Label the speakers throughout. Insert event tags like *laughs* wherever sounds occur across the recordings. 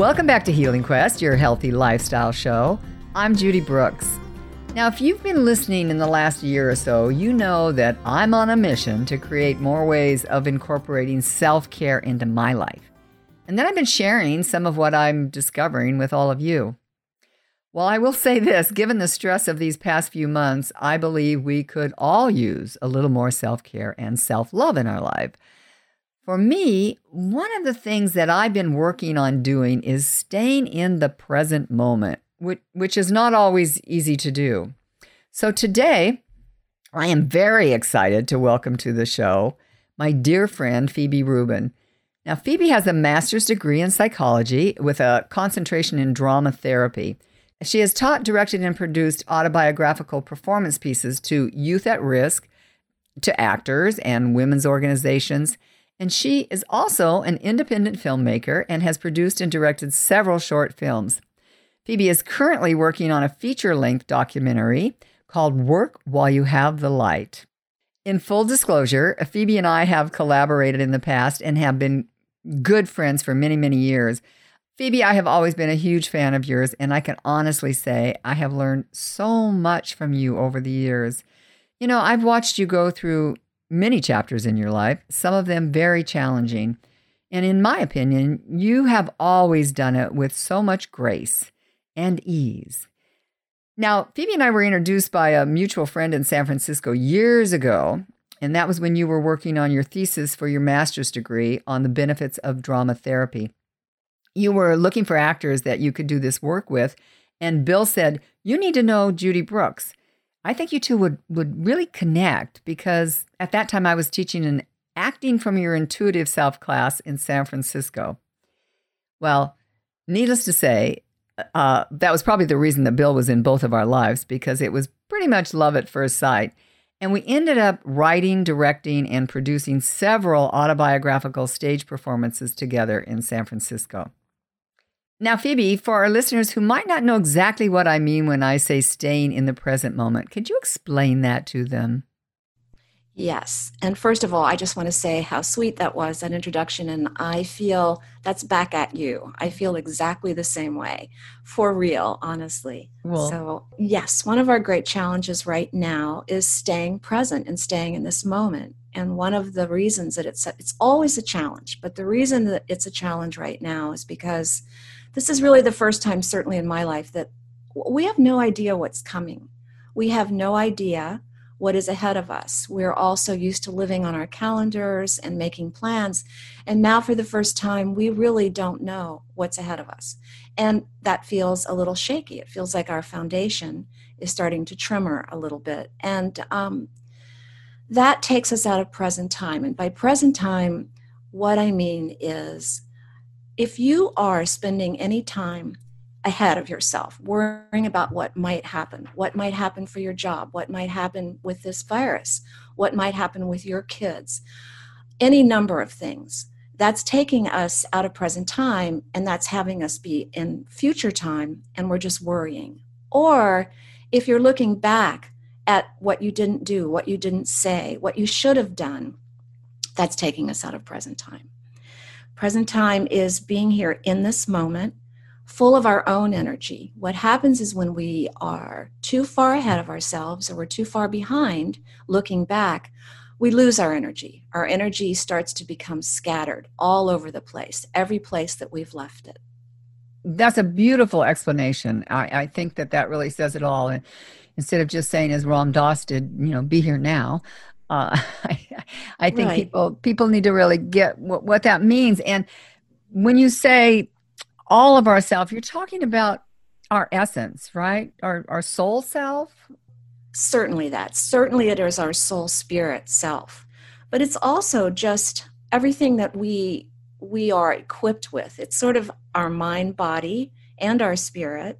Speaker 1: Welcome back to Healing Quest, your healthy lifestyle show. I'm Judy Brooks. Now, if you've been listening in the last year or so, you know that I'm on a mission to create more ways of incorporating self care into my life. And then I've been sharing some of what I'm discovering with all of you. Well, I will say this given the stress of these past few months, I believe we could all use a little more self care and self love in our life. For me, one of the things that I've been working on doing is staying in the present moment which, which is not always easy to do. So today, I am very excited to welcome to the show my dear friend, Phoebe Rubin. Now, Phoebe has a master's degree in psychology with a concentration in drama therapy. She has taught, directed, and produced autobiographical performance pieces to youth at risk, to actors and women's organizations. And she is also an independent filmmaker and has produced and directed several short films. Phoebe is currently working on a feature length documentary called Work While You Have the Light. In full disclosure, Phoebe and I have collaborated in the past and have been good friends for many, many years. Phoebe, I have always been a huge fan of yours, and I can honestly say I have learned so much from you over the years. You know, I've watched you go through many chapters in your life, some of them very challenging. And in my opinion, you have always done it with so much grace and ease. Now, Phoebe and I were introduced by a mutual friend in San Francisco years ago, and that was when you were working on your thesis for your master's degree on the benefits of drama therapy. You were looking for actors that you could do this work with, and Bill said, You need to know Judy Brooks. I think you two would, would really connect because at that time I was teaching an acting from your intuitive self class in San Francisco. Well, needless to say, uh, that was probably the reason that Bill was in both of our lives because it was pretty much love at first sight. And we ended up writing, directing, and producing several autobiographical stage performances together in San Francisco. Now, Phoebe, for our listeners who might not know exactly what I mean when I say staying in the present moment, could you explain that to them?
Speaker 2: Yes. And first of all, I just want to say how sweet that was, that introduction. And I feel that's back at you. I feel exactly the same way, for real, honestly. Well, so, yes, one of our great challenges right now is staying present and staying in this moment. And one of the reasons that it's it's always a challenge, but the reason that it's a challenge right now is because this is really the first time, certainly in my life, that we have no idea what's coming. We have no idea what is ahead of us. We're also used to living on our calendars and making plans. And now, for the first time, we really don't know what's ahead of us. And that feels a little shaky. It feels like our foundation is starting to tremor a little bit. And um, that takes us out of present time. And by present time, what I mean is if you are spending any time ahead of yourself, worrying about what might happen, what might happen for your job, what might happen with this virus, what might happen with your kids, any number of things. That's taking us out of present time and that's having us be in future time and we're just worrying. Or if you're looking back at what you didn't do, what you didn't say, what you should have done, that's taking us out of present time. Present time is being here in this moment full of our own energy. What happens is when we are too far ahead of ourselves or we're too far behind looking back, we lose our energy. Our energy starts to become scattered all over the place, every place that we've left it.
Speaker 1: That's a beautiful explanation. I, I think that that really says it all. And instead of just saying, as Ram Dass did, you know, be here now. Uh, *laughs* I, I think right. people people need to really get what, what that means. And when you say all of ourself you're talking about our essence right? Our our soul self?
Speaker 2: Certainly that. Certainly it is our soul spirit self. But it's also just everything that we we are equipped with. It's sort of our mind body and our spirit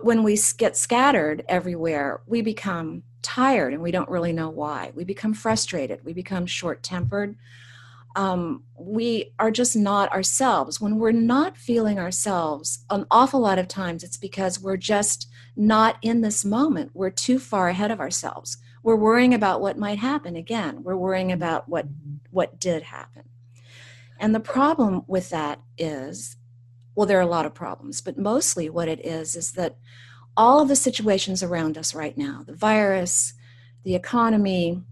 Speaker 2: when we get scattered everywhere we become tired and we don't really know why we become frustrated we become short tempered um, we are just not ourselves. When we're not feeling ourselves, an awful lot of times it's because we're just not in this moment. We're too far ahead of ourselves. We're worrying about what might happen again. We're worrying about what what did happen. And the problem with that is well, there are a lot of problems, but mostly what it is is that all of the situations around us right now the virus, the economy,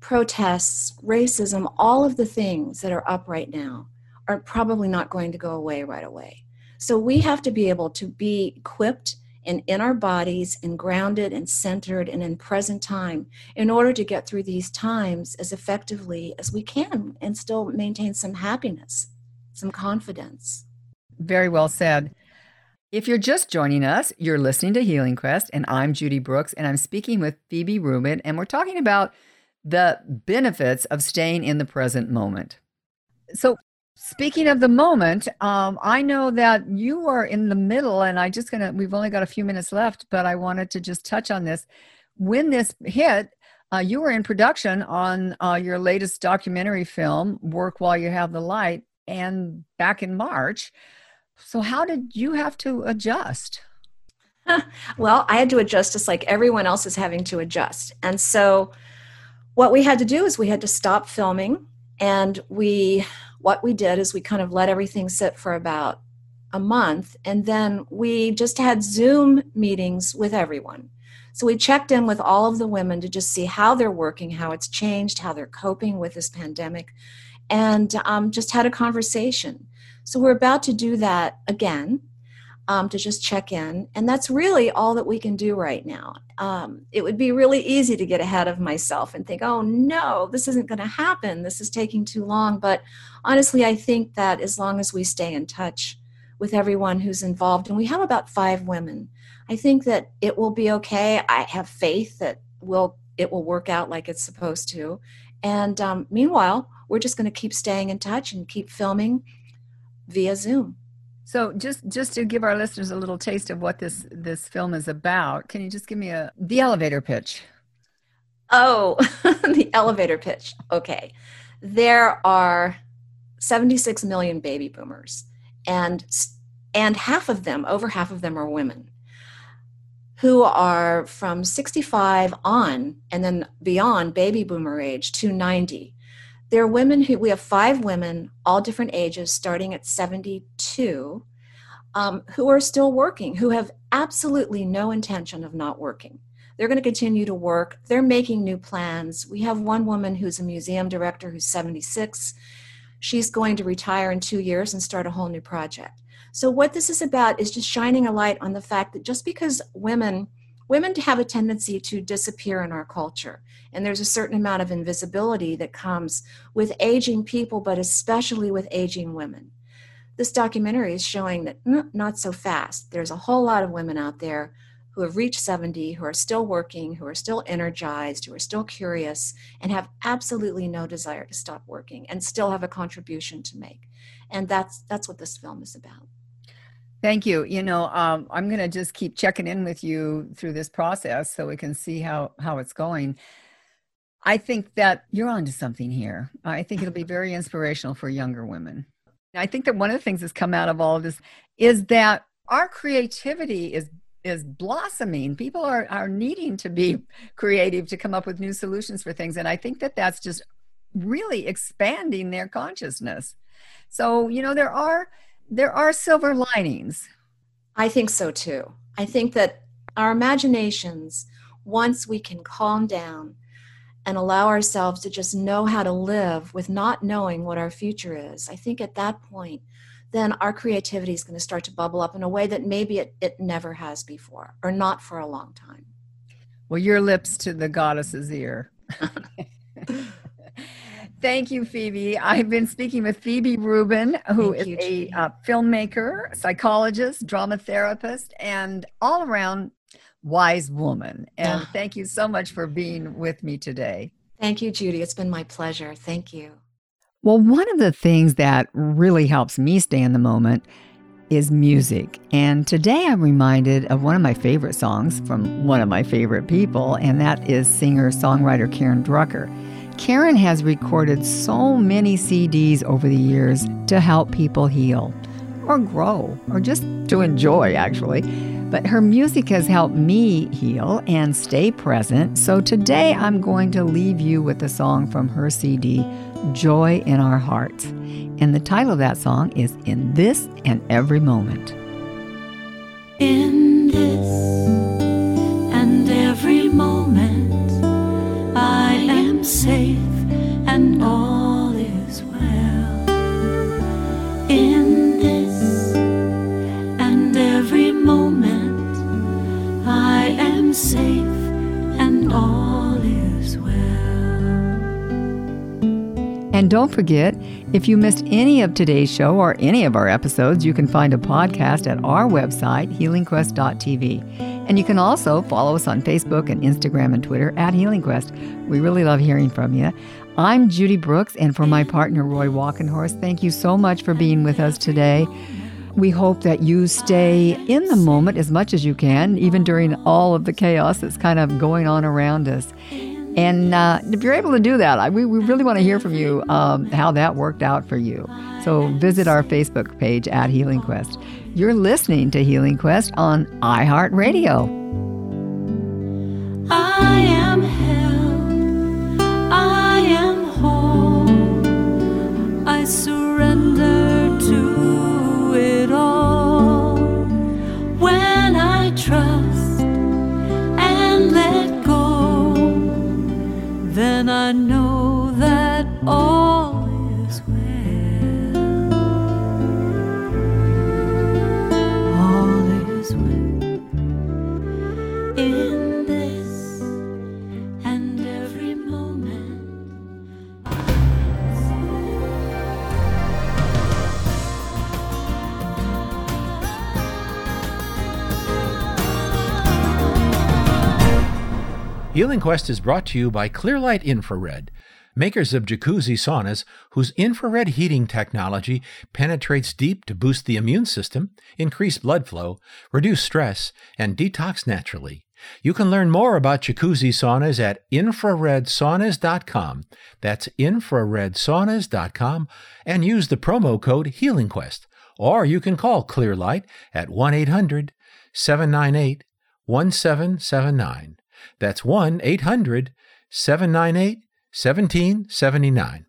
Speaker 2: protests, racism, all of the things that are up right now are probably not going to go away right away. So we have to be able to be equipped and in our bodies and grounded and centered and in present time in order to get through these times as effectively as we can and still maintain some happiness, some confidence.
Speaker 1: Very well said. If you're just joining us, you're listening to Healing Quest, and I'm Judy Brooks, and I'm speaking with Phoebe Rubin, and we're talking about the benefits of staying in the present moment. So, speaking of the moment, um, I know that you are in the middle, and I just gonna, we've only got a few minutes left, but I wanted to just touch on this. When this hit, uh, you were in production on uh, your latest documentary film, Work While You Have the Light, and back in March. So, how did you have to adjust?
Speaker 2: well, I had to adjust just like everyone else is having to adjust. And so, what we had to do is we had to stop filming, and we what we did is we kind of let everything sit for about a month, and then we just had Zoom meetings with everyone. So we checked in with all of the women to just see how they're working, how it's changed, how they're coping with this pandemic, and um, just had a conversation. So we're about to do that again um, to just check in. And that's really all that we can do right now. Um, it would be really easy to get ahead of myself and think, oh no, this isn't going to happen. This is taking too long. But honestly, I think that as long as we stay in touch with everyone who's involved, and we have about five women, I think that it will be okay. I have faith that will it will work out like it's supposed to. And um, meanwhile, we're just going to keep staying in touch and keep filming via Zoom.
Speaker 1: So just just to give our listeners a little taste of what this this film is about, can you just give me a the elevator pitch?
Speaker 2: Oh, *laughs* the elevator pitch. Okay. There are 76 million baby boomers and and half of them, over half of them are women who are from 65 on and then beyond baby boomer age to 90 there are women who we have five women, all different ages, starting at 72, um, who are still working, who have absolutely no intention of not working. They're going to continue to work. They're making new plans. We have one woman who's a museum director who's 76. She's going to retire in two years and start a whole new project. So, what this is about is just shining a light on the fact that just because women women have a tendency to disappear in our culture and there's a certain amount of invisibility that comes with aging people, but especially with aging women. This documentary is showing that mm, not so fast. There's a whole lot of women out there who have reached 70, who are still working, who are still energized, who are still curious, and have absolutely no desire to stop working and still have a contribution to make. And that's that's what this film is about.
Speaker 1: Thank you. You know, um, I'm going to just keep checking in with you through this process so we can see how how it's going. I think that you're onto something here. I think it'll be *laughs* very inspirational for younger women. I think that one of the things that's come out of all of this is that our creativity is is blossoming. People are are needing to be creative to come up with new solutions for things, and I think that that's just really expanding their consciousness. So you know there are there are silver linings.
Speaker 2: I think so too. I think that our imaginations, once we can calm down and allow ourselves to just know how to live with not knowing what our future is, I think at that point, then our creativity is going to start to bubble up in a way that maybe it, it never has before or not for a long time.
Speaker 1: Well, your lips to the goddess's ear. *laughs* *laughs* Thank you, Phoebe. I've been speaking with Phoebe Rubin, who Thank is you, a uh, filmmaker, psychologist, drama therapist, and all around wise woman. And ah. thank you so much for being with me today.
Speaker 2: Thank you, Judy. It's been my pleasure. Thank you.
Speaker 1: Well, one of the things that really helps me stay in the moment is music. And today I'm reminded of one of my favorite songs from one of my favorite people, and that is singer songwriter Karen Drucker. Karen has recorded so many CDs over the years to help people heal or grow or just to enjoy, actually. But her music has helped me heal and stay present. So today I'm going to leave you with a song from her CD, joy in our hearts. And the title of that song is In This and Every Moment.
Speaker 3: In this safe and all is well. In this and every moment, I am safe and all is well.
Speaker 1: And don't forget, if you missed any of today's show or any of our episodes, you can find a podcast at our website, healingquest.tv. And you can also follow us on Facebook and Instagram and Twitter at Healing Quest. We really love hearing from you. I'm Judy Brooks, and for my partner, Roy Walkenhorst, thank you so much for being with us today. We hope that you stay in the moment as much as you can, even during all of the chaos that's kind of going on around us. And uh, if you're able to do that, I, we, we really want to hear from you um, how that worked out for you. So visit our Facebook page at Healing Quest. You're listening to Healing Quest on iHeartRadio.
Speaker 3: I am held, I am whole, I surrender to it all. When I trust and let go, then I know
Speaker 4: Healing Quest is brought to you by Clearlight Infrared, makers of jacuzzi saunas whose infrared heating technology penetrates deep to boost the immune system, increase blood flow, reduce stress, and detox naturally. You can learn more about jacuzzi saunas at infraredsaunas.com. That's infraredsaunas.com and use the promo code HealingQuest. Or you can call Clearlight at 1 800 798 1779. That's 1 800 798 1779.